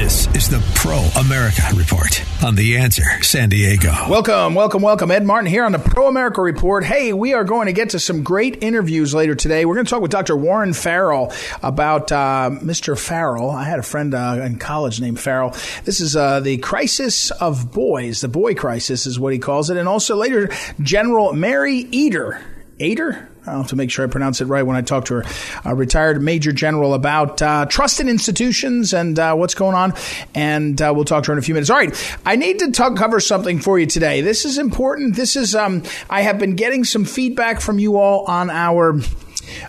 This is the Pro America Report on The Answer San Diego. Welcome, welcome, welcome. Ed Martin here on the Pro America Report. Hey, we are going to get to some great interviews later today. We're going to talk with Dr. Warren Farrell about uh, Mr. Farrell. I had a friend uh, in college named Farrell. This is uh, the crisis of boys. The boy crisis is what he calls it. And also later, General Mari. Eder? I'll have to make sure I pronounce it right when I talk to her, a retired major general, about uh, trust in institutions and uh, what's going on. And uh, we'll talk to her in a few minutes. All right, I need to talk, cover something for you today. This is important. This is um, I have been getting some feedback from you all on our.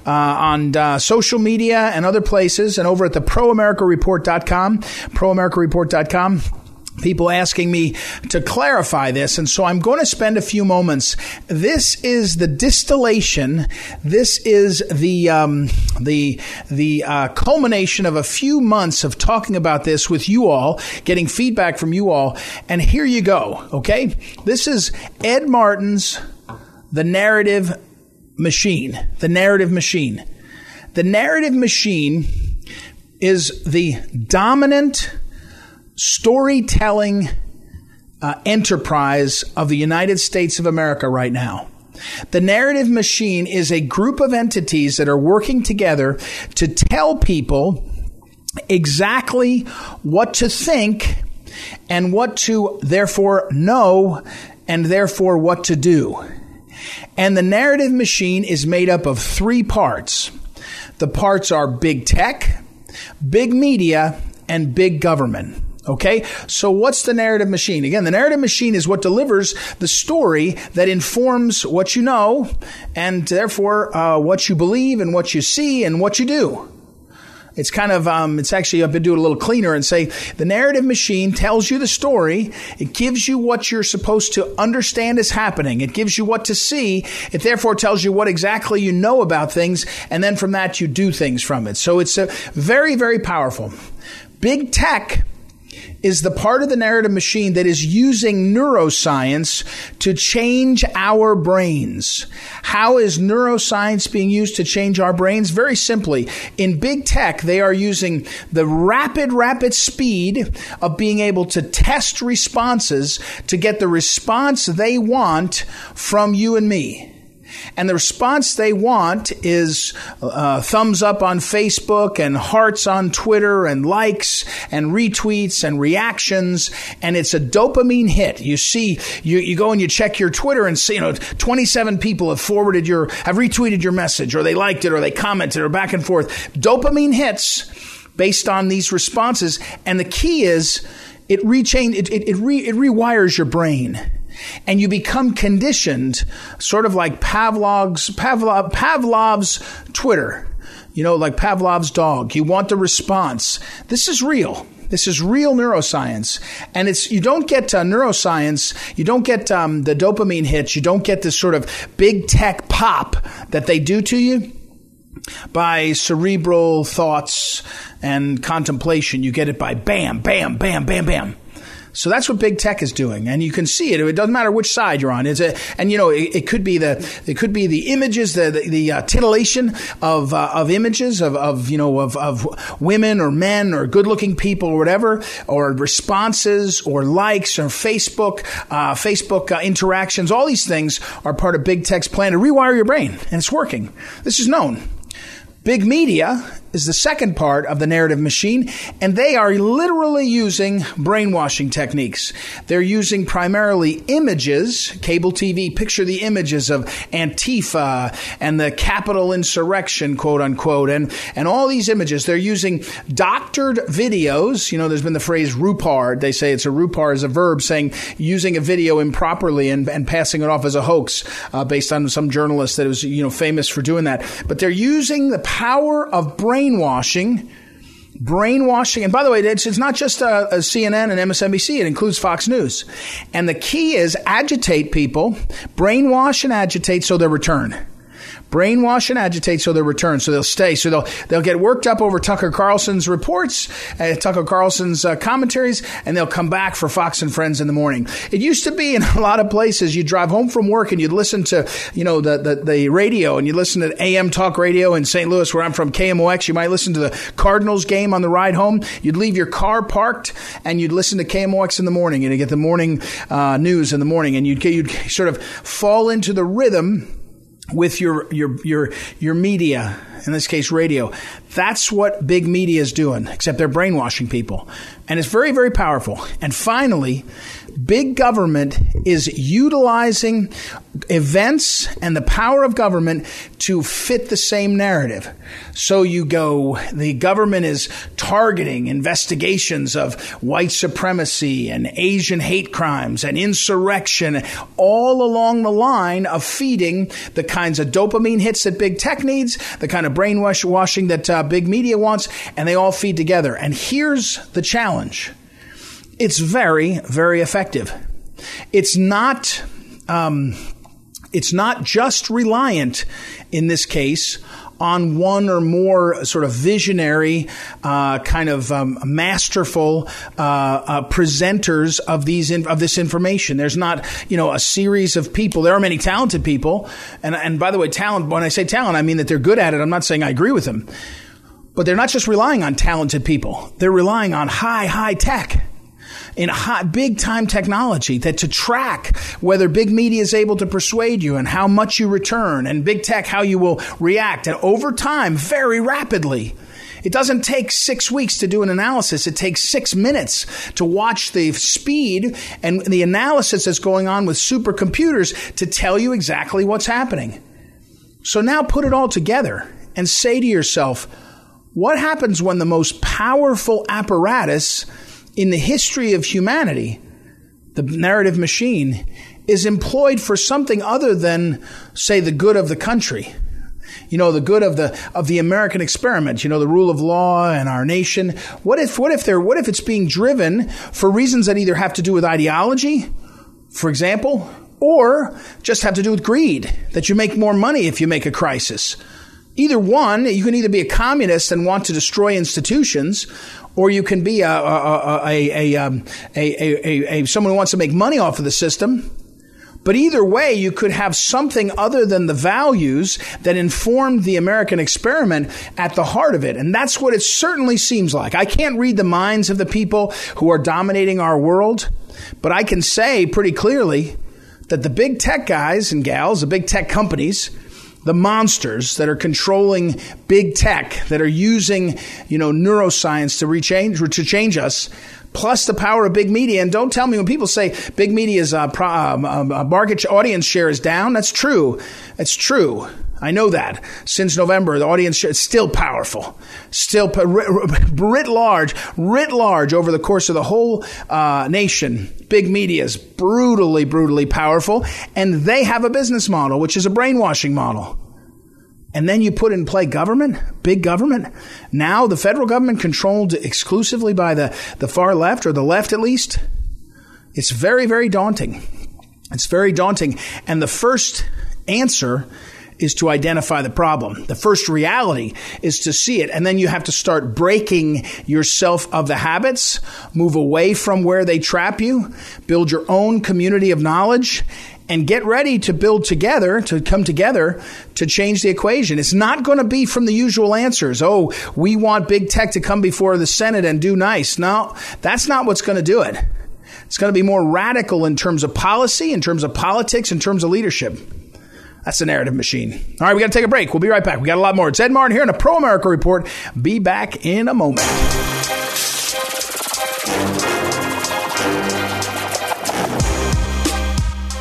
Uh, on uh, social media and other places, and over at the proamericareport.com, proamericareport.com people asking me to clarify this and so i'm going to spend a few moments. This is the distillation. This is the um, the the uh, culmination of a few months of talking about this with you all getting feedback from you all and here you go okay? This is ed martin's the narrative machine. The narrative machine. The narrative machine is the dominant storytelling uh, enterprise of the United States of America right now. The narrative machine is a group of entities that are working together to tell people exactly what to think and what to therefore know and therefore what to do. And the narrative machine is made up of three parts. The parts are big tech, big media, and big government. Okay, so what's the narrative machine? Again, the narrative machine is what delivers the story that informs what you know and therefore uh, what you believe and what you see and what you do. It's kind of, um, it's actually, I've been doing a little cleaner and say the narrative machine tells you the story. It gives you what you're supposed to understand is happening. It gives you what to see. It therefore tells you what exactly you know about things. And then from that, you do things from it. So it's a very, very powerful. Big tech is the part of the narrative machine that is using neuroscience to change our brains. How is neuroscience being used to change our brains? Very simply, in big tech, they are using the rapid, rapid speed of being able to test responses to get the response they want from you and me. And the response they want is uh, thumbs up on Facebook and hearts on Twitter and likes and retweets and reactions. And it's a dopamine hit. You see, you, you go and you check your Twitter and see, you know, 27 people have forwarded your, have retweeted your message or they liked it or they commented or back and forth. Dopamine hits based on these responses. And the key is it rechain, it, it, it, re, it rewires your brain and you become conditioned, sort of like Pavlov's Pavlov, Pavlov's Twitter. You know, like Pavlov's dog. You want the response. This is real. This is real neuroscience, and it's you don't get uh, neuroscience, you don't get um, the dopamine hits, you don't get this sort of big tech pop that they do to you by cerebral thoughts and contemplation. You get it by bam, bam, bam, bam, bam. So that's what big tech is doing, and you can see it. It doesn't matter which side you're on. It's a, and you know, it, it could be the it could be the images, the the, the uh, titillation of uh, of images of, of you know of of women or men or good looking people or whatever, or responses or likes or Facebook uh, Facebook uh, interactions. All these things are part of big tech's plan to rewire your brain, and it's working. This is known. Big media is the second part of the narrative machine, and they are literally using brainwashing techniques. They're using primarily images, cable TV, picture the images of Antifa and the Capitol insurrection, quote unquote, and, and all these images. They're using doctored videos. You know, there's been the phrase rupard. They say it's a Rupar as a verb, saying using a video improperly and, and passing it off as a hoax uh, based on some journalist that was, you know, famous for doing that. But they're using the power of brain brainwashing brainwashing. And by the way, it's, it's not just uh, CNN and MSNBC, it includes Fox News. And the key is agitate people, brainwash and agitate so they return. Brainwash and agitate so they'll return, so they'll stay, so they'll they'll get worked up over Tucker Carlson's reports, uh, Tucker Carlson's uh, commentaries, and they'll come back for Fox and Friends in the morning. It used to be in a lot of places you drive home from work and you'd listen to you know the the, the radio and you'd listen to AM talk radio in St. Louis where I'm from KMOX. You might listen to the Cardinals game on the ride home. You'd leave your car parked and you'd listen to KMOX in the morning and you get the morning uh, news in the morning and you'd you'd sort of fall into the rhythm with your your your your media in this case radio. That's what big media is doing except they're brainwashing people and it's very very powerful and finally big government is utilizing events and the power of government to fit the same narrative. So you go, the government is targeting investigations of white supremacy and Asian hate crimes and insurrection all along the line of feeding the kinds of dopamine hits that big tech needs, the kind of brainwashing that uh, big media wants, and they all feed together. And here's the challenge it's very, very effective. It's not. Um, it's not just reliant in this case on one or more sort of visionary, uh, kind of um, masterful uh, uh, presenters of these in, of this information. There's not you know a series of people. There are many talented people, and and by the way, talent. When I say talent, I mean that they're good at it. I'm not saying I agree with them, but they're not just relying on talented people. They're relying on high high tech in hot, big time technology that to track whether big media is able to persuade you and how much you return and big tech how you will react and over time very rapidly. It doesn't take six weeks to do an analysis. It takes six minutes to watch the speed and the analysis that's going on with supercomputers to tell you exactly what's happening. So now put it all together and say to yourself, what happens when the most powerful apparatus in the history of humanity, the narrative machine is employed for something other than, say, the good of the country. You know, the good of the of the American experiment, you know, the rule of law and our nation. What if what if they're what if it's being driven for reasons that either have to do with ideology, for example, or just have to do with greed, that you make more money if you make a crisis. Either one, you can either be a communist and want to destroy institutions, or you can be a, a, a, um, a, someone who wants to make money off of the system. But either way, you could have something other than the values that informed the American experiment at the heart of it. And that's what it certainly seems like. I can't read the minds of the people who are dominating our world, but I can say pretty clearly that the big tech guys and gals, the big tech companies, the monsters that are controlling big tech, that are using, you know, neuroscience to rechange, to change us, plus the power of big media. And don't tell me when people say big media's uh, pro, um, um, uh, market audience share is down. That's true. that's true. I know that. Since November, the audience is still powerful, still writ large, writ large over the course of the whole uh, nation. Big media is brutally, brutally powerful, and they have a business model, which is a brainwashing model. And then you put in play government, big government. Now the federal government controlled exclusively by the, the far left, or the left at least. It's very, very daunting. It's very daunting. And the first answer is to identify the problem. The first reality is to see it. And then you have to start breaking yourself of the habits, move away from where they trap you, build your own community of knowledge, and get ready to build together, to come together to change the equation. It's not going to be from the usual answers. Oh, we want big tech to come before the Senate and do nice. No, that's not what's going to do it. It's going to be more radical in terms of policy, in terms of politics, in terms of leadership. That's the narrative machine. All right, we got to take a break. We'll be right back. We got a lot more. It's Ed Martin here in a Pro America Report. Be back in a moment.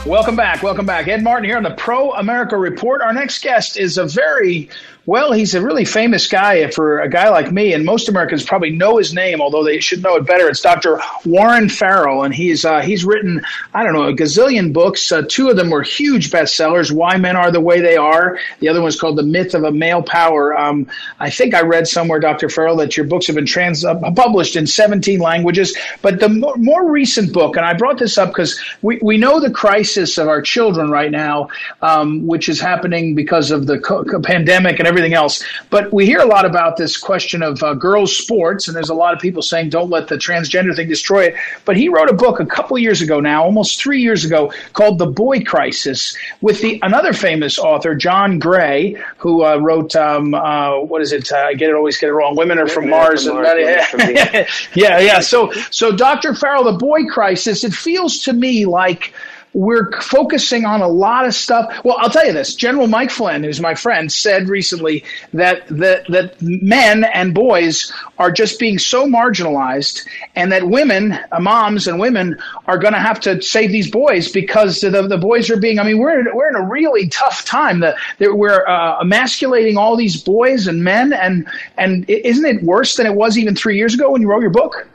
Welcome back. Welcome back. Ed Martin here on the Pro America Report. Our next guest is a very Well, he's a really famous guy for a guy like me, and most Americans probably know his name, although they should know it better. It's Dr. Warren Farrell, and he's uh, he's written I don't know a gazillion books. Uh, two of them were huge bestsellers: "Why Men Are the Way They Are." The other one's called "The Myth of a Male Power." Um, I think I read somewhere, Dr. Farrell, that your books have been trans uh, published in 17 languages. But the more, more recent book, and I brought this up because we we know the crisis of our children right now, um, which is happening because of the co- pandemic and everything else. But we hear a lot about this question of uh, girls' sports, and there's a lot of people saying don't let the transgender thing destroy it. But he wrote a book a couple years ago now, almost three years ago, called The Boy Crisis, with the another famous author, John Gray, who uh, wrote um, uh, what is it? Uh, I get it always get it wrong. Women are from Women Mars. From Mars and, yeah, yeah. So, so Dr. Farrell, The Boy Crisis. It feels to me like we're focusing on a lot of stuff. Well, I'll tell you this. General Mike Flynn, who's my friend, said recently that that that men and boys are just being so marginalized, and that women, uh, moms and women, are going to have to save these boys because the the boys are being. I mean, we're we're in a really tough time. That we're uh, emasculating all these boys and men, and and isn't it worse than it was even three years ago when you wrote your book?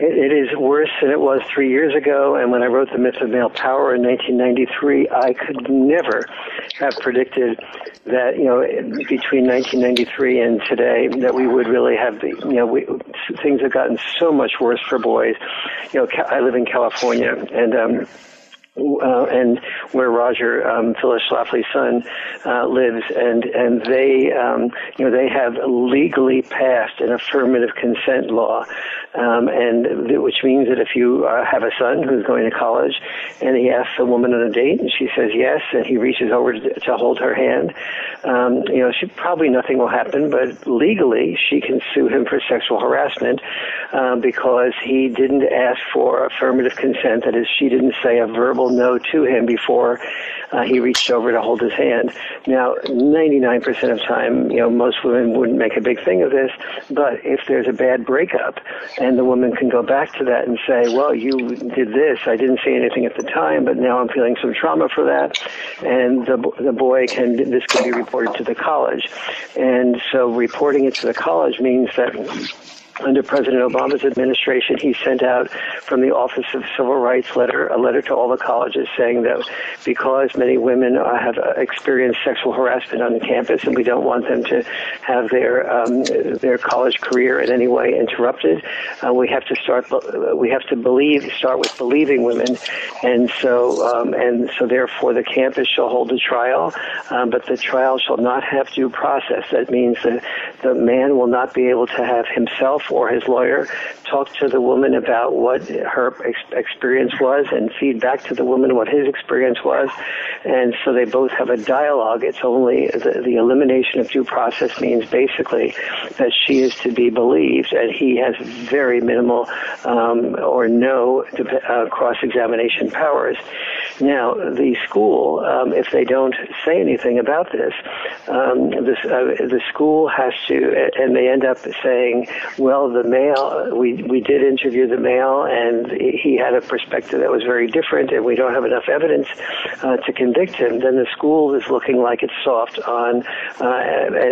It, it is worse than it was three years ago. And when I wrote The Myth of Male Power in 1993, I could never have predicted that, you know, between 1993 and today, that we would really have the, you know, we, things have gotten so much worse for boys. You know, I live in California and, um, uh, and where Roger um, Phyllis Schlafly's son uh, lives, and and they um, you know they have legally passed an affirmative consent law um, and which means that if you uh, have a son who's going to college and he asks a woman on a date and she says yes and he reaches over to, to hold her hand, um, you know, she probably nothing will happen, but legally she can sue him for sexual harassment uh, because he didn't ask for affirmative consent. That is, she didn't say a verbal no to him before uh, he reached over to hold his hand. Now, 99% of time, you know, most women wouldn't make a big thing of this, but if there's a bad breakup and the woman can go back to that and say, well, you did this. I didn't say anything at the time, but now I'm feeling some trauma for that. And the, the boy can, this can be reported to the college. And so reporting it to the college means that under President Obama's administration, he sent out from the Office of Civil Rights letter a letter to all the colleges saying that because many women uh, have uh, experienced sexual harassment on the campus, and we don't want them to have their um, their college career in any way interrupted, uh, we have to start. We have to believe, start with believing women, and so um, and so therefore the campus shall hold a trial, um, but the trial shall not have due process. That means that the man will not be able to have himself or his lawyer talk to the woman about what her ex- experience was and feed back to the woman what his experience was. And so they both have a dialogue. It's only the, the elimination of due process means basically that she is to be believed and he has very minimal um, or no uh, cross-examination powers. Now, the school, um, if they don't say anything about this, um, this uh, the school has to, and they end up saying, well, the male, we, we did interview the male, and he had a perspective that was very different, and we don't have enough evidence uh, to convict him, then the school is looking like it's soft on uh,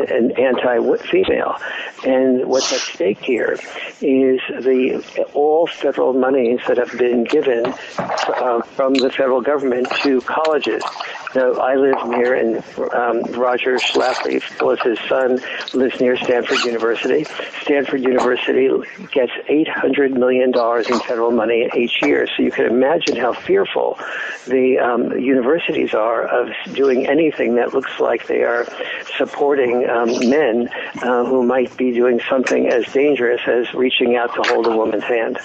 an anti-female. And what's at stake here is the all federal monies that have been given uh, from the federal government to colleges. Now, I live near, and um, Roger Schlafly was his son, lives near Stanford University. Stanford University gets $800 million in federal money each year. So you can imagine how fearful the um, universities are of doing anything that looks like they are supporting um, men uh, who might be doing something as dangerous as reaching out to hold a woman's hand.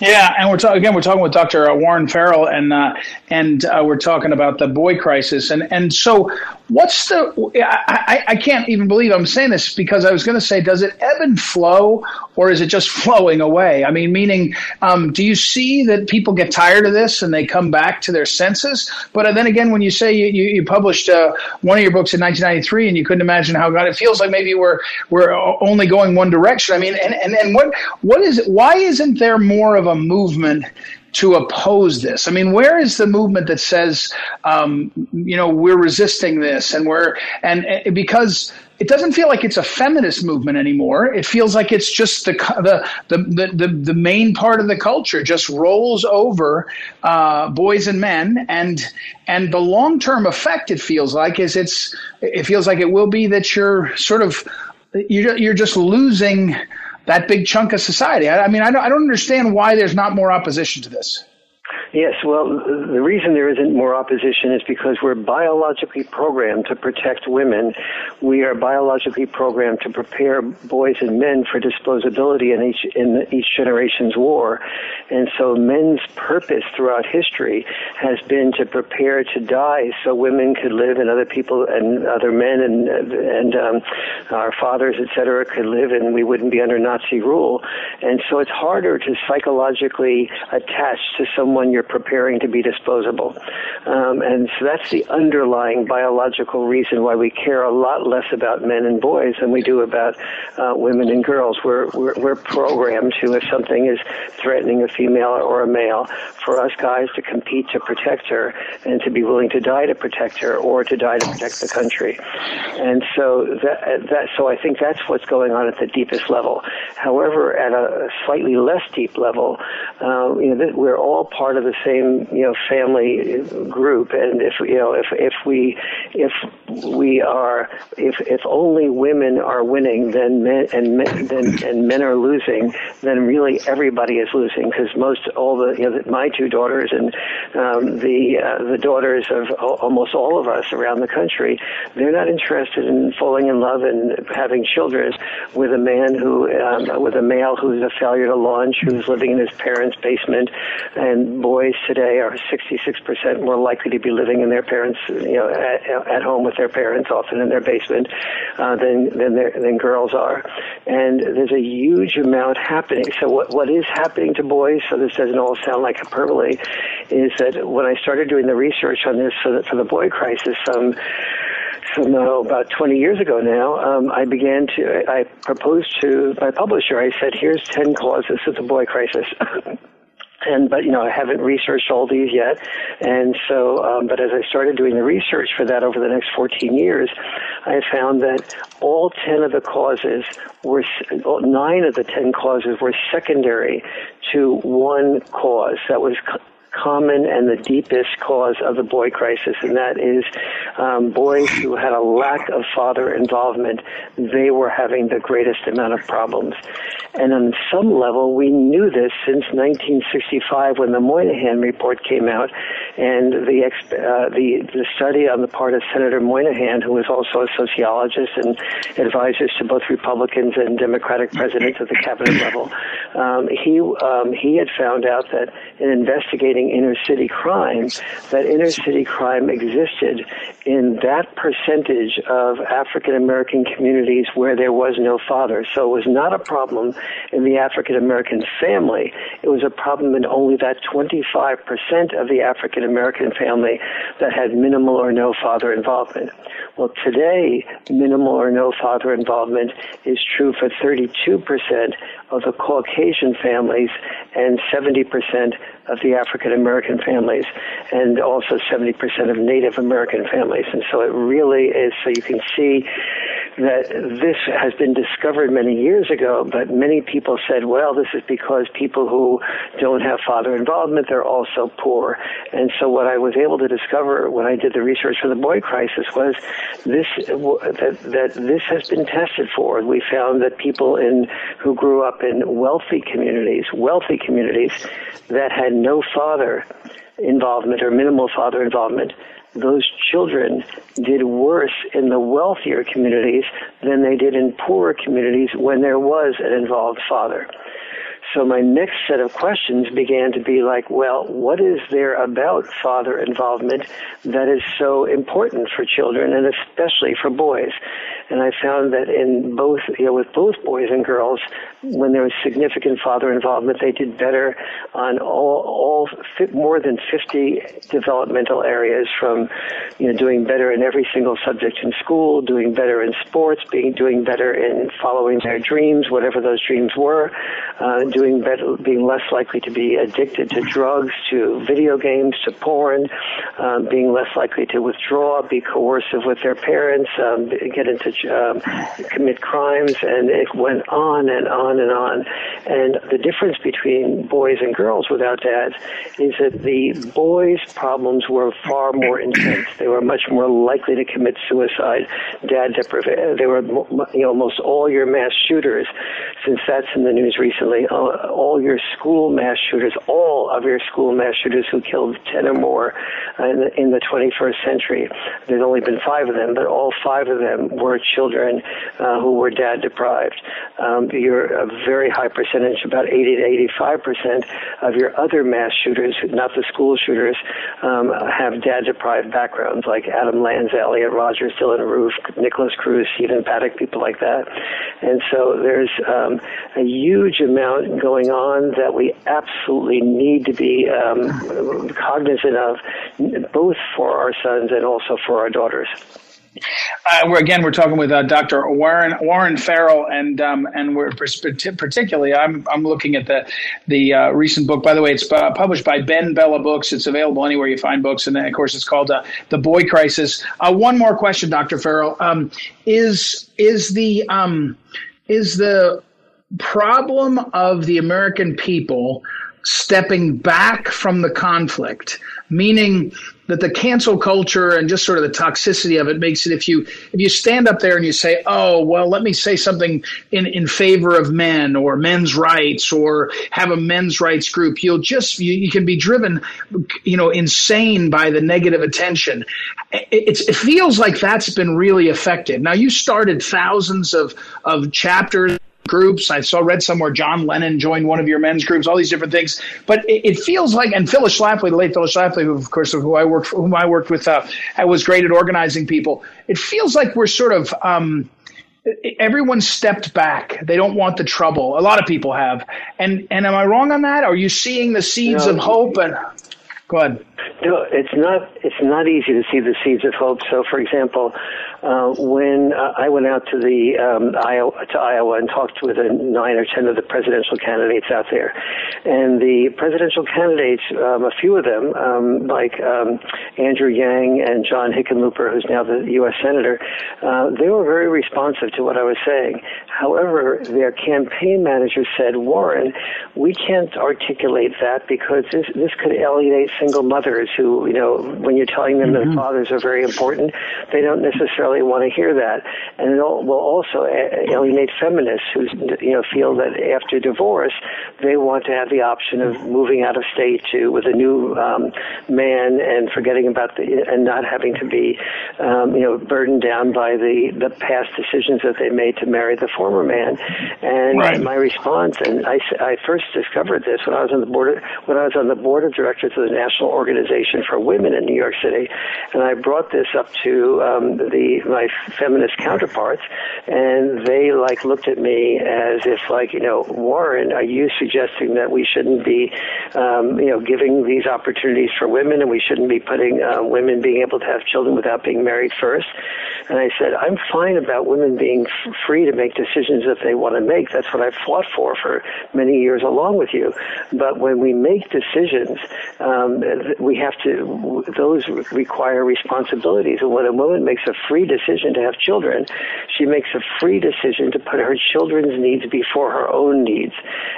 Yeah, and we're talking again. We're talking with Dr. Warren Farrell, and uh, and uh, we're talking about the boy crisis, and and so what's the? I, I can't even believe I'm saying this because I was going to say, does it ebb and flow, or is it just flowing away? I mean, meaning, um, do you see that people get tired of this and they come back to their senses? But then again, when you say you, you, you published uh, one of your books in 1993 and you couldn't imagine how God, it feels like maybe we're we're only going one direction. I mean, and and, and what what is it? Why isn't there more of a movement to oppose this? I mean, where is the movement that says, um, you know, we're resisting this and we're, and, and because it doesn't feel like it's a feminist movement anymore. It feels like it's just the the the the, the main part of the culture just rolls over uh, boys and men, and and the long term effect it feels like is it's it feels like it will be that you're sort of you're you're just losing that big chunk of society. I, I mean, I don't, I don't understand why there's not more opposition to this. Yes, well, the reason there isn't more opposition is because we're biologically programmed to protect women. We are biologically programmed to prepare boys and men for disposability in each in each generation's war, and so men's purpose throughout history has been to prepare to die so women could live and other people and other men and and um, our fathers, etc., could live and we wouldn't be under Nazi rule. And so it's harder to psychologically attach to someone you're preparing to be disposable. Um, and so that's the underlying biological reason why we care a lot less about men and boys than we do about uh, women and girls. We're, we're, we're programmed to, if something is threatening a female or a male, for us guys to compete to protect her and to be willing to die to protect her or to die to protect the country. And so that, that so I think that's what's going on at the deepest level. However, at a slightly less deep level, uh, you know, we're all part of the same you know family group, and if you know if if we if we are if if only women are winning, then men and men then and men are losing, then really everybody is losing. Because most all the you know my two daughters and um, the uh, the daughters of almost all of us around the country, they're not interested in falling in love and having children with a man who um, with a male who's a failure to launch, who's living in his parents' basement, and boys today are 66% more likely to be living in their parents, you know, at, at home with their parents, often in their basement, uh, than than than girls are, and there's a huge amount happening. So what what is happening to boys? So this doesn't all sound like hyperbole is that when I started doing the research on this for the, for the boy crisis, some uh, about 20 years ago now, um, I began to, I proposed to my publisher, I said, here's 10 causes of the boy crisis. and but you know I haven't researched all these yet, and so um, but as I started doing the research for that over the next 14 years, I found that all 10 of the causes were nine of the 10 causes were secondary to one cause that was common and the deepest cause of the boy crisis, and that is um, boys who had a lack of father involvement. They were having the greatest amount of problems. And on some level, we knew this since 1965 when the Moynihan report came out, and the, uh, the, the study on the part of Senator Moynihan, who was also a sociologist and advisors to both Republicans and Democratic presidents at the cabinet level. Um, he um, he had found out that in investigating inner city crime, that inner city crime existed in that percentage of African American communities where there was no father. So it was not a problem in the African American family. It was a problem in only that 25% of the African American family that had minimal or no father involvement. Well, today, minimal or no father involvement is true for 32% of the Caucasian families and 70% of the African American families and also 70% of Native American families. And so it really is, so you can see that this has been discovered many years ago, but many people said, well, this is because people who don't have father involvement, they're also poor. And so what I was able to discover when I did the research for the boy crisis was this, that, that this has been tested for. We found that people in, who grew up in wealthy communities, wealthy communities that had no father involvement or minimal father involvement, those children did worse in the wealthier communities than they did in poorer communities when there was an involved father. So my next set of questions began to be like, well, what is there about father involvement that is so important for children and especially for boys? And I found that in both, you know, with both boys and girls, when there was significant father involvement, they did better on all, all more than 50 developmental areas from, you know, doing better in every single subject in school, doing better in sports, being doing better in following their dreams, whatever those dreams were, uh, doing better, being less likely to be addicted to drugs, to video games, to porn, um, being less likely to withdraw, be coercive with their parents, um, get into um, commit crimes, and it went on and on and on. And the difference between boys and girls without dads is that the boys' problems were far more intense. They were much more likely to commit suicide. Dad deprivation. They were, you know, almost all your mass shooters, since that's in the news recently. All your school mass shooters, all of your school mass shooters who killed ten or more in the, in the 21st century. There's only been five of them, but all five of them were children uh, who were dad deprived. Um, you're a very high percentage, about 80 to 85 percent of your other mass shooters, not the school shooters, um, have dad deprived backgrounds like Adam Lanza, Elliot Rogers, Dylann Roof, Nikolas Cruz, Stephen Paddock, people like that. And so there's um, a huge amount going on that we absolutely need to be um, cognizant of, both for our sons and also for our daughters. Uh, we're, again, we're talking with uh, Dr. Warren Warren Farrell, and um, and we're particularly I'm I'm looking at the the uh, recent book. By the way, it's uh, published by BenBella Books. It's available anywhere you find books, and of course, it's called uh, the Boy Crisis. Uh, one more question, Dr. Farrell, um, is is the um, is the problem of the American people stepping back from the conflict, meaning that the cancel culture and just sort of the toxicity of it makes it if you if you stand up there and you say, "Oh, well, let me say something in in favor of men or men's rights or have a men's rights group," you'll just you, you can be driven, you know, insane by the negative attention. It, it feels like that's been really effective. Now, you started thousands of of chapters groups. I saw read somewhere John Lennon joined one of your men's groups. All these different things, but it, it feels like and Phyllis Schlafly, the late Phyllis Schlafly, who of course who I worked whom I worked with, uh, was great at organizing people. It feels like we're sort of. Um, everyone stepped back. They don't want the trouble. A lot of people have. And and am I wrong on that? Are you seeing the seeds no, of hope? And go ahead. No, it's not. It's not easy to see the seeds of hope. So, for example, uh, when uh, I went out to the um, Iowa to Iowa and talked with a nine or ten of the presidential candidates out there, and the presidential candidates, um, a few of them, um, like um, Andrew Yang and John Hickenlooper, who's now the U.S. senator, uh, they were very responsive to what I was saying. However, their campaign manager said, "Warren, we can't articulate that because this this could alienate single mothers who, you know, when you're telling them mm-hmm. that fathers are very important, they don't necessarily." Necessarily want to hear that, and it will also alienate feminists who you know feel that after divorce they want to have the option of moving out of state to with a new um, man and forgetting about the and not having to be um, you know burdened down by the the past decisions that they made to marry the former man. And right. my response, and I, I first discovered this when I was on the board when I was on the board of directors of the National Organization for Women in New York City, and I brought this up to um, the my feminist counterparts, and they like looked at me as if like you know Warren, are you suggesting that we shouldn't be um, you know giving these opportunities for women, and we shouldn't be putting uh, women being able to have children without being married first? And I said, I'm fine about women being f- free to make decisions that they want to make. That's what I've fought for for many years along with you. But when we make decisions, um, we have to, those require responsibilities. And when a woman makes a free decision to have children, she makes a free decision to put her children's needs before her own needs.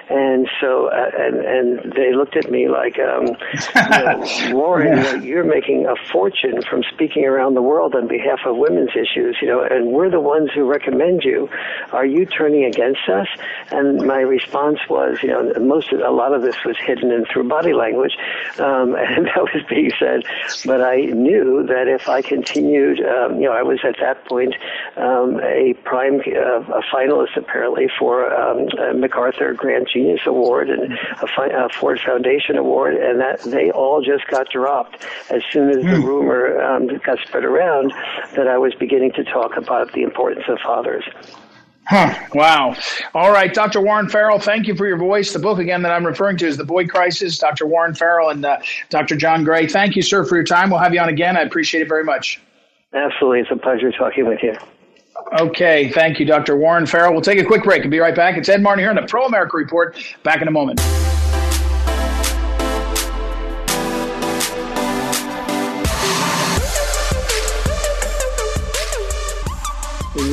And so, uh, and, and they looked at me like, um, you know, Warren, yeah. you're making a fortune from speaking around the world on behalf of women's issues, you know, and we're the ones who recommend you. Are you turning against us? And my response was, you know, most of, a lot of this was hidden in through body language, um, and that was being said. But I knew that if I continued, um, you know, I was was at that point um, a prime uh, a finalist apparently for um, a MacArthur Grand Genius Award and a, fi- a, Ford Foundation Award, and that they all just got dropped as soon as the hmm. rumor um, got spread around that I was beginning to talk about the importance of fathers. Huh. Wow. All right, Dr. Warren Farrell, thank you for your voice. The book, again, that I'm referring to is The Boy Crisis. Dr. Warren Farrell and uh, Dr. John Gray, thank you, sir, for your time. We'll have you on again. I appreciate it very much. Absolutely. It's a pleasure talking with you. Okay. Thank you, Dr. Warren Farrell. We'll take a quick break and be right back. It's Ed Martin here on the Pro America Report. Back in a moment.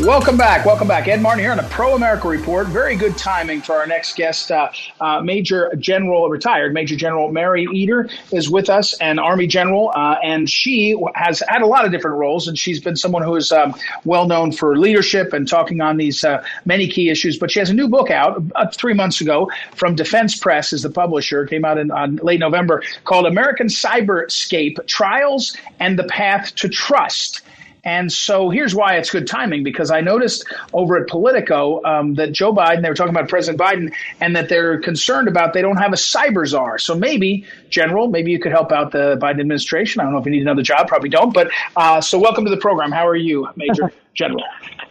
Welcome back. Welcome back. Ed Martin here on the Pro America Report. Very good timing for our next guest. Uh, uh, Major General, retired Major General Mari Eder is with us, an Army General, uh, and she has had a lot of different roles, and she's been someone who is um, well known for leadership and talking on these uh, many key issues. But she has a new book out uh, three months ago from Defense Press, is the publisher. It came out in on late November, called American Cyberscape: Trials and the Path to Trust. And so here's why it's good timing because I noticed over at Politico um, that Joe Biden, they were talking about President Biden, and that they're concerned about they don't have a cyber czar. So maybe, General, maybe you could help out the Biden administration. I don't know if you need another job, probably don't. But uh, so welcome to the program. How are you, Major General?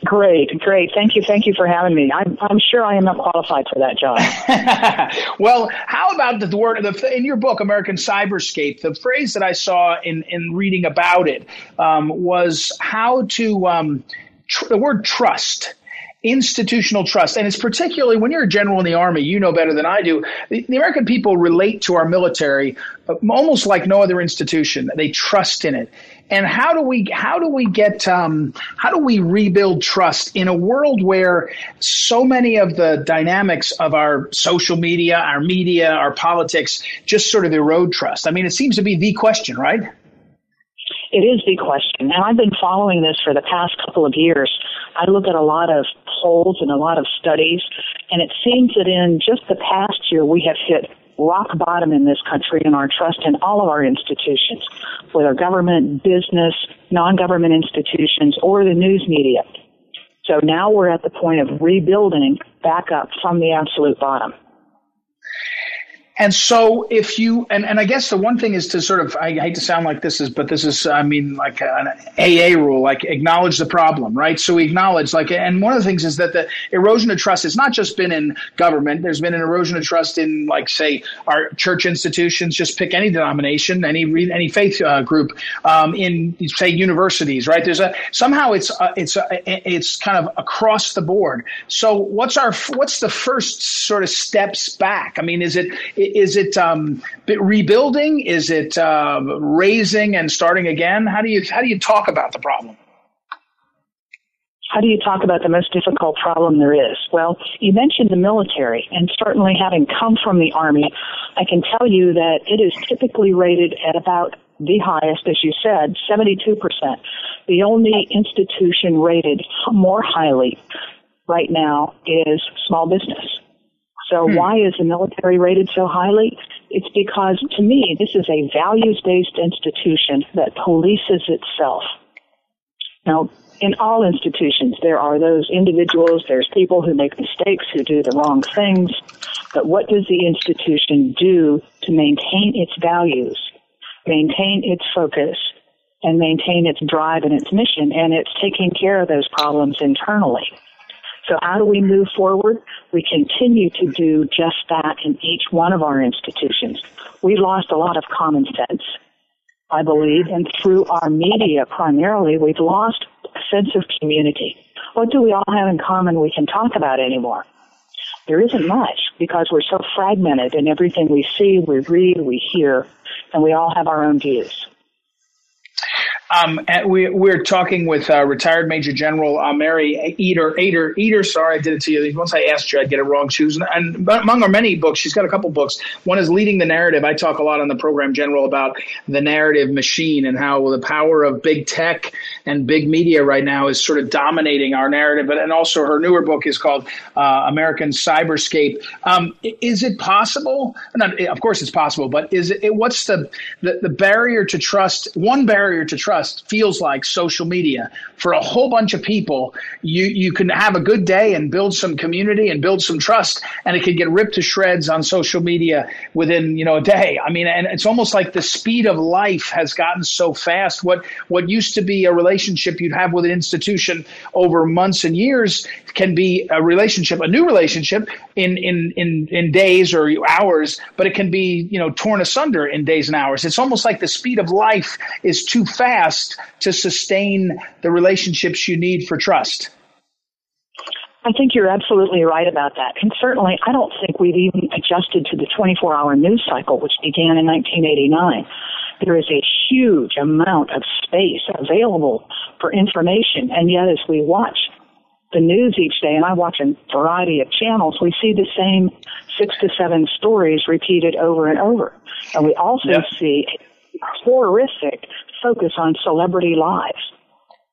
Great, great. Thank you, thank you for having me. I'm, I'm sure I am not qualified for that job. well, how about the word the, in your book, American Cyberscape? The phrase that I saw in in reading about it um, was how to um, tr- the word trust institutional trust. And it's particularly when you're a general in the Army, you know better than I do. The, the, American people relate to our military uh, almost like no other institution. They trust in it and how do we how do we get um, how do we rebuild trust in a world where so many of the dynamics of our social media, our media, our politics just sort of erode trust? I mean, it seems to be the question, right? It is the question. And I've been following this for the past couple of years. I look at a lot of polls and a lot of studies, and it seems that in just the past year we have hit rock bottom in this country in our trust in all of our institutions, whether government, business, non-government institutions, or the news media. So now we're at the point of rebuilding back up from the absolute bottom. And so if you, and, and I guess the one thing is to sort of, I hate to sound like this is, but this is, I mean, like an AA rule, like acknowledge the problem, right? So we acknowledge, like, and one of the things is that the erosion of trust has not just been in government. There's been an erosion of trust in, like, say, our church institutions, just pick any denomination, any, any faith uh, group, um, in, say, universities, right? There's a, somehow it's, uh, it's, uh, it's kind of across the board. So what's our, what's the first sort of steps back? I mean, is it, is it um, rebuilding? Is it uh, raising and starting again? How do you how do you talk about the problem? How do you talk about the most difficult problem there is? Well, you mentioned the military, and certainly having come from the Army, I can tell you that it is typically rated at about the highest, as you said, 72%. The only institution rated more highly right now is small business. So hmm. why is the military rated so highly? It's because to me, this is a values-based institution that polices itself. Now, in all institutions, there are those individuals, there's people who make mistakes, who do the wrong things. But what does the institution do to maintain its values, maintain its focus, and maintain its drive and its mission? And it's taking care of those problems internally. So how do we move forward? We continue to do just that in each one of our institutions. We lost a lot of common sense, I believe, and through our media primarily, we've lost a sense of community. What do we all have in common we can talk about anymore? There isn't much because we're so fragmented in everything we see, we read, we hear, and we all have our own views. Um, we, we're talking with uh, retired Major General uh, Mari Eder. Eder, Eder, sorry, I did it to you. Once I asked you, I'd get it wrong. She was, and among our many books, she's got a couple books. One is Leading the Narrative. I talk a lot on the program, General, about the narrative machine and how the power of big tech and big media right now is sort of dominating our narrative. And also, her newer book is called uh, American Cyberscape. Um, is it possible? Not, of course, it's possible, but is it? What's the, the the barrier to trust? One barrier to trust trust feels like social media for a whole bunch of people. You you can have a good day and build some community and build some trust, and it can get ripped to shreds on social media within you know a day. I mean, and it's almost like the speed of life has gotten so fast. What what used to be a relationship you'd have with an institution over months and years can be a relationship, a new relationship in in in in days or hours, but it can be you know torn asunder in days and hours. It's almost like the speed of life is too fast to sustain the relationships you need for trust. I think you're absolutely right about that. And certainly, I don't think we've even adjusted to the 24 hour news cycle, which began in 1989. There is a huge amount of space available for information. And yet, as we watch the news each day, and I watch a variety of channels, we see the same six to seven stories repeated over and over. And we also yep. see a horrific focus on celebrity lives,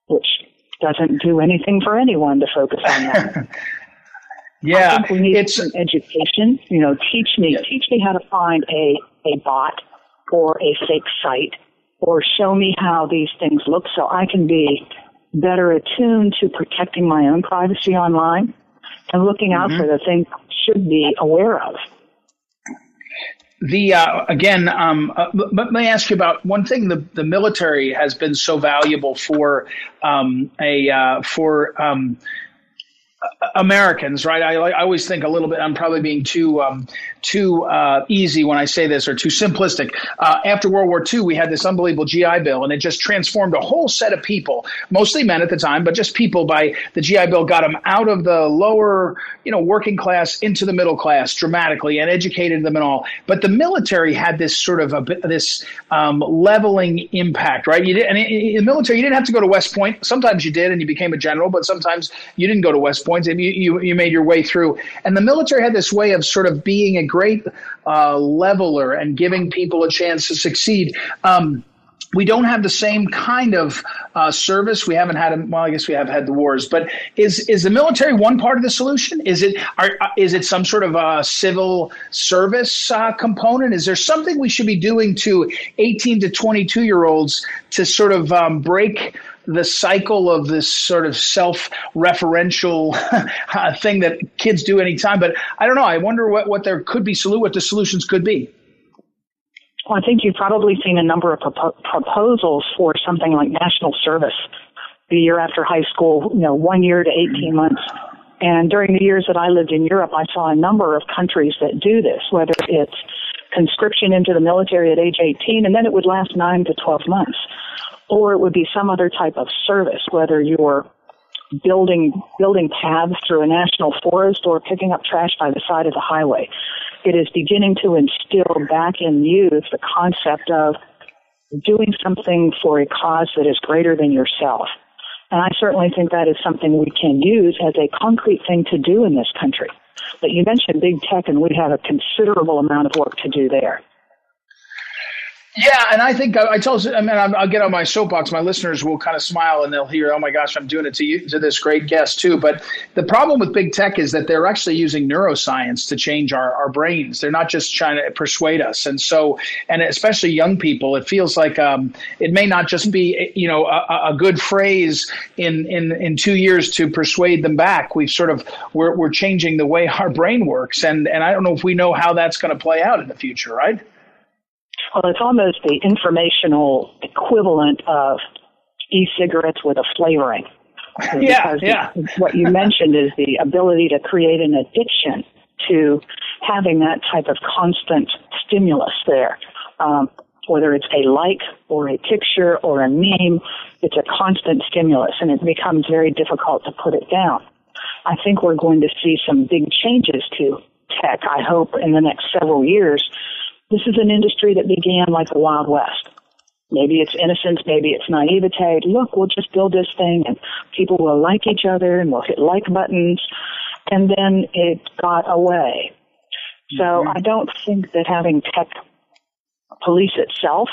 which doesn't do anything for anyone to focus on that. yeah, I think we need it's some education. You know, teach me, teach me how to find a a bot or a fake site, or show me how these things look, so I can be better attuned to protecting my own privacy online and looking out mm-hmm. for the things I should be aware of the uh, again, um, uh, let me ask you about one thing. The the military has been so valuable for um, a uh, for um, Americans, right? I, I always think a little bit. I'm probably being too um, too uh, easy when I say this or too simplistic. Uh, after World War II, we had this unbelievable GI Bill, and it just transformed a whole set of people, mostly men at the time, but just people. By the GI Bill, got them out of the lower, you know, working class into the middle class dramatically, and educated them and all. But the military had this sort of a this um, leveling impact, right? You did, and in the military, you didn't have to go to West Point. Sometimes you did, and you became a general, but sometimes you didn't go to West Point, and you, you, you made your way through. And the military had this way of sort of being a great uh, leveler and giving people a chance to succeed. Um, we don't have the same kind of uh, service. We haven't had, well, I guess we have had the wars, but is is the military one part of the solution? Is it are, is it some sort of a civil service uh, component? Is there something we should be doing to 18 to 22 year olds to sort of um, break the cycle of this sort of self-referential uh, thing that kids do anytime. But I don't know. I wonder what, what there could be, what the solutions could be. Well, I think you've probably seen a number of propo- proposals for something like national service the year after high school, you know, one year to 18 months. And during the years that I lived in Europe, I saw a number of countries that do this, whether it's conscription into the military at age 18, and then it would last 9 to 12 months or it would be some other type of service, whether you're building building paths through a national forest or picking up trash by the side of the highway. It is beginning to instill back in youth the concept of doing something for a cause that is greater than yourself. And I certainly think that is something we can use as a concrete thing to do in this country. But you mentioned big tech, and we have a considerable amount of work to do there. Yeah, and I think I, I tell. I mean, I'll get on my soapbox. My listeners will kind of smile and they'll hear, "Oh my gosh, I'm doing it to you to this great guest too." But the problem with big tech is that they're actually using neuroscience to change our, our brains. They're not just trying to persuade us. And so, and especially young people, it feels like um, it may not just be you know a, a good phrase in in in two years to persuade them back. We've sort of we're we're changing the way our brain works, and and I don't know if we know how that's going to play out in the future, right? Well, it's almost the informational equivalent of e-cigarettes with a flavoring. yeah, yeah. What you mentioned is the ability to create an addiction to having that type of constant stimulus there. Um, whether it's a like or a picture or a meme, it's a constant stimulus and it becomes very difficult to put it down. I think we're going to see some big changes to tech, I hope, in the next several years this is an industry that began like the Wild West. Maybe it's innocence, maybe it's naivete. Look, we'll just build this thing and people will like each other and we'll hit like buttons. And then it got away. So mm-hmm. I don't think that having tech police itself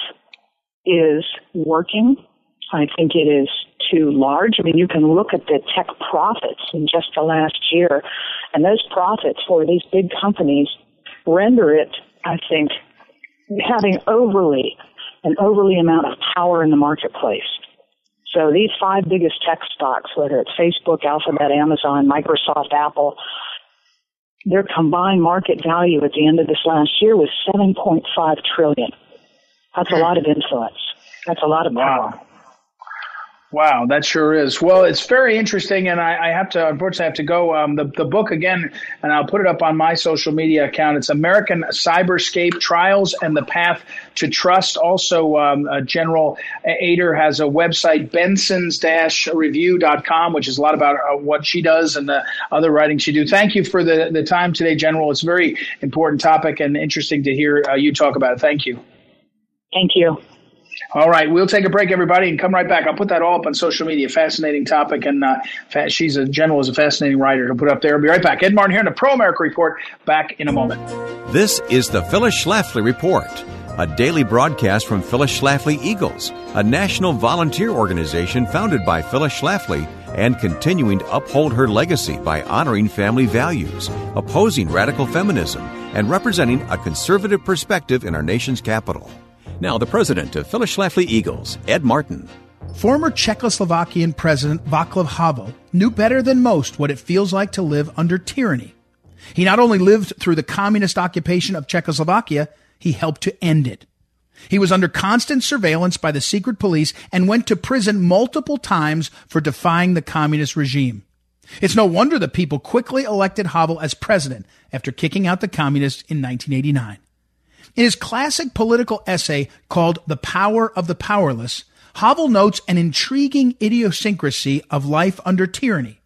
is working. I think it is too large. I mean, you can look at the tech profits in just the last year, and those profits for these big companies render it, I think, having overly an overly amount of power in the marketplace. So these five biggest tech stocks, whether it's Facebook, Alphabet, Amazon, Microsoft, Apple, their combined market value at the end of this last year was 7.5 trillion. That's a hmm. lot of influence. That's a lot of power. Wow. Wow, that sure is. Well, it's very interesting, and I, I have to, unfortunately, I have to go. Um, the, the book again, and I'll put it up on my social media account. It's American Cyberscape Trials and the Path to Trust. Also, um, uh, General Eder has a website, bensons-review.com, which is a lot about uh, what she does and the other writing she do. Thank you for the, the time today, General. It's a very important topic and interesting to hear uh, you talk about it. Thank you. Thank you. All right, we'll take a break, everybody, and come right back. I'll put that all up on social media. Fascinating topic, and uh, she's a general is a fascinating writer. to put up there. I'll be right back. Ed Martin here in the Pro America Report. Back in a moment. This is the Phyllis Schlafly Report, a daily broadcast from Phyllis Schlafly Eagles, a national volunteer organization founded by Phyllis Schlafly and continuing to uphold her legacy by honoring family values, opposing radical feminism, and representing a conservative perspective in our nation's capital. Now, the president of Phyllis Schlafly Eagles, Ed Martin. Former Czechoslovakian President Václav Havel knew better than most what it feels like to live under tyranny. He not only lived through the communist occupation of Czechoslovakia, he helped to end it. He was under constant surveillance by the secret police and went to prison multiple times for defying the communist regime. It's no wonder the people quickly elected Havel as president after kicking out the communists in 1989. In his classic political essay called The Power of the Powerless, Havel notes an intriguing idiosyncrasy of life under tyranny.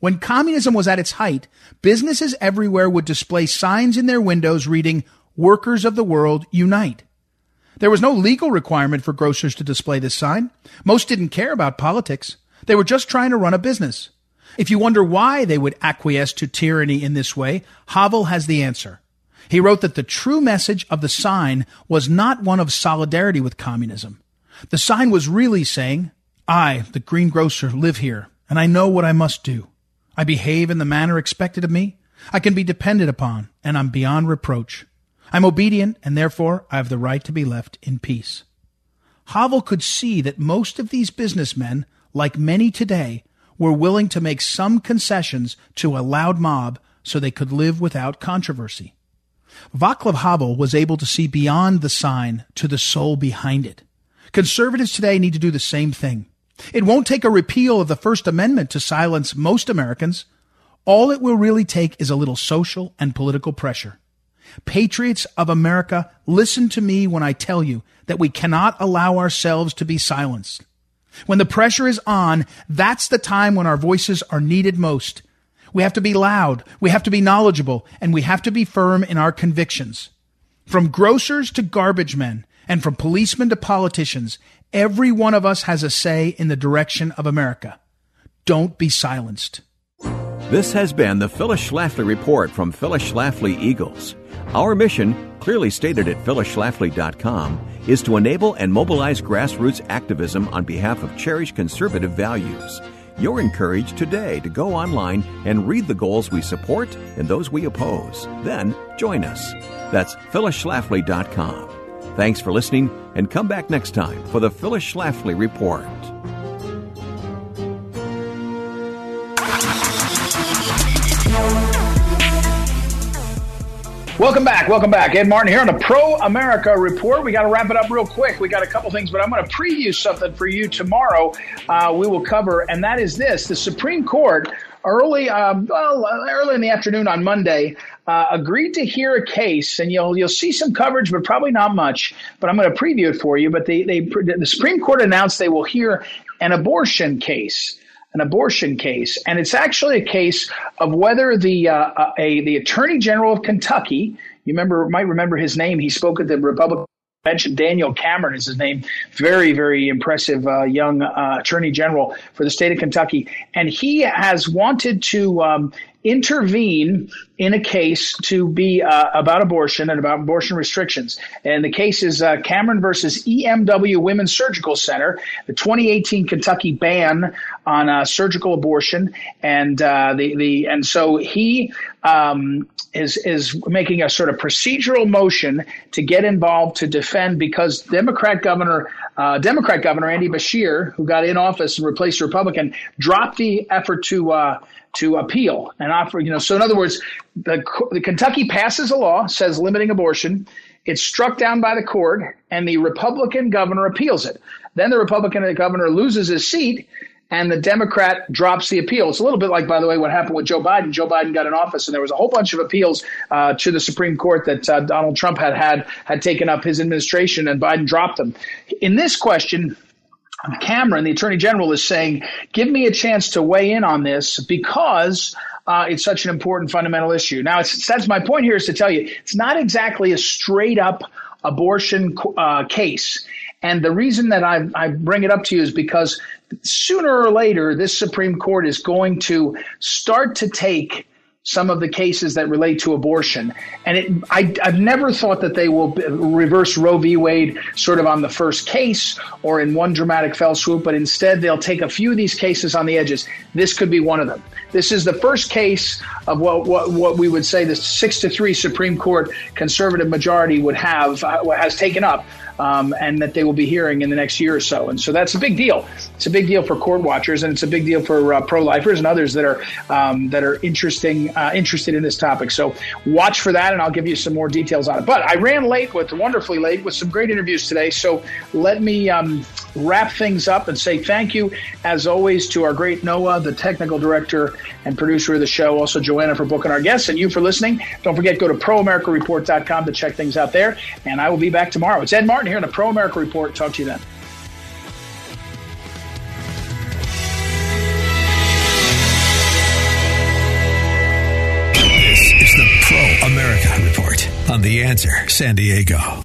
When communism was at its height, businesses everywhere would display signs in their windows reading, Workers of the World Unite. There was no legal requirement for grocers to display this sign. Most didn't care about politics. They were just trying to run a business. If you wonder why they would acquiesce to tyranny in this way, Havel has the answer. He wrote that the true message of the sign was not one of solidarity with communism. The sign was really saying, I, the greengrocer, live here, and I know what I must do. I behave in the manner expected of me. I can be depended upon, and I'm beyond reproach. I'm obedient, and therefore I have the right to be left in peace. Havel could see that most of these businessmen, like many today, were willing to make some concessions to a loud mob so they could live without controversy. Václav Havel was able to see beyond the sign to the soul behind it. Conservatives today need to do the same thing. It won't take a repeal of the First Amendment to silence most Americans. All it will really take is a little social and political pressure. Patriots of America, listen to me when I tell you that we cannot allow ourselves to be silenced. When the pressure is on, that's the time when our voices are needed most. We have to be loud. We have to be knowledgeable and we have to be firm in our convictions. From grocers to garbage men and from policemen to politicians, every one of us has a say in the direction of America. Don't be silenced. This has been the Phyllis Schlafly Report from Phyllis Schlafly Eagles. Our mission, clearly stated at phyllisschlafly.com, is to enable and mobilize grassroots activism on behalf of cherished conservative values. You're encouraged today to go online and read the goals we support and those we oppose. Then join us. That's phyllisschlafly.com. Thanks for listening and come back next time for the Phyllis Schlafly Report. Welcome back. Welcome back. Ed Martin here on the Pro America Report. We got to wrap it up real quick. We got a couple things, but I'm going to preview something for you tomorrow. Uh, we will cover, and that is this: the Supreme Court early, um, well, early in the afternoon on Monday, uh, agreed to hear a case, and you'll you'll see some coverage, but probably not much. But I'm going to preview it for you. But they, they the Supreme Court announced they will hear an abortion case an abortion case, and it's actually a case of whether the uh, a the Attorney General of Kentucky, you remember might remember his name. He spoke at the Republican mentioned Daniel Cameron is his name. Very, very impressive uh, young uh, attorney general for the state of Kentucky. And he has wanted to um, intervene in a case to be uh, about abortion and about abortion restrictions. And the case is uh, Cameron versus EMW Women's Surgical Center, the 2018 Kentucky ban on uh, surgical abortion, and uh, the the and so he um, is is making a sort of procedural motion to get involved to defend because Democrat Governor uh, Democrat governor Andy Beshear, who got in office and replaced a Republican, dropped the effort to uh, to appeal and offer. You know, so in other words, the, the Kentucky passes a law says limiting abortion. It's struck down by the court, and the Republican governor appeals it. Then the Republican governor loses his seat, and the Democrat drops the appeal. It's a little bit like, by the way, what happened with Joe Biden. Joe Biden got in office, and there was a whole bunch of appeals uh, to the Supreme Court that uh, Donald Trump had had had taken up his administration, and Biden dropped them. In this question, Cameron, the Attorney General, is saying, "Give me a chance to weigh in on this because." Uh, it's such an important fundamental issue. Now, that's my point here is to tell you it's not exactly a straight up abortion uh, case. And the reason that I, I bring it up to you is because sooner or later, this Supreme Court is going to start to take some of the cases that relate to abortion. And it, I, have never thought that they will reverse Roe v. Wade sort of on the first case or in one dramatic fell swoop, but instead they'll take a few of these cases on the edges. This could be one of them. This is the first case of what, what, what we would say the six to three Supreme Court conservative majority would have, uh, has taken up um, and that they will be hearing in the next year or so. And so that's a big deal. It's a big deal for court watchers, and it's a big deal for uh, pro-lifers and others that are um, that are interesting uh, interested in this topic. So watch for that, and I'll give you some more details on it. But I ran late with wonderfully late with some great interviews today. So let me um, wrap things up and say thank you, as always, to our great Noah, the technical director and producer of the show. Also, Joanna for booking our guests, and you for listening. Don't forget, go to proamericareport.com to check things out there. And I will be back tomorrow. It's Ed Martin here in the Pro America Report. Talk to you then. This is the Pro America Report on The Answer San Diego.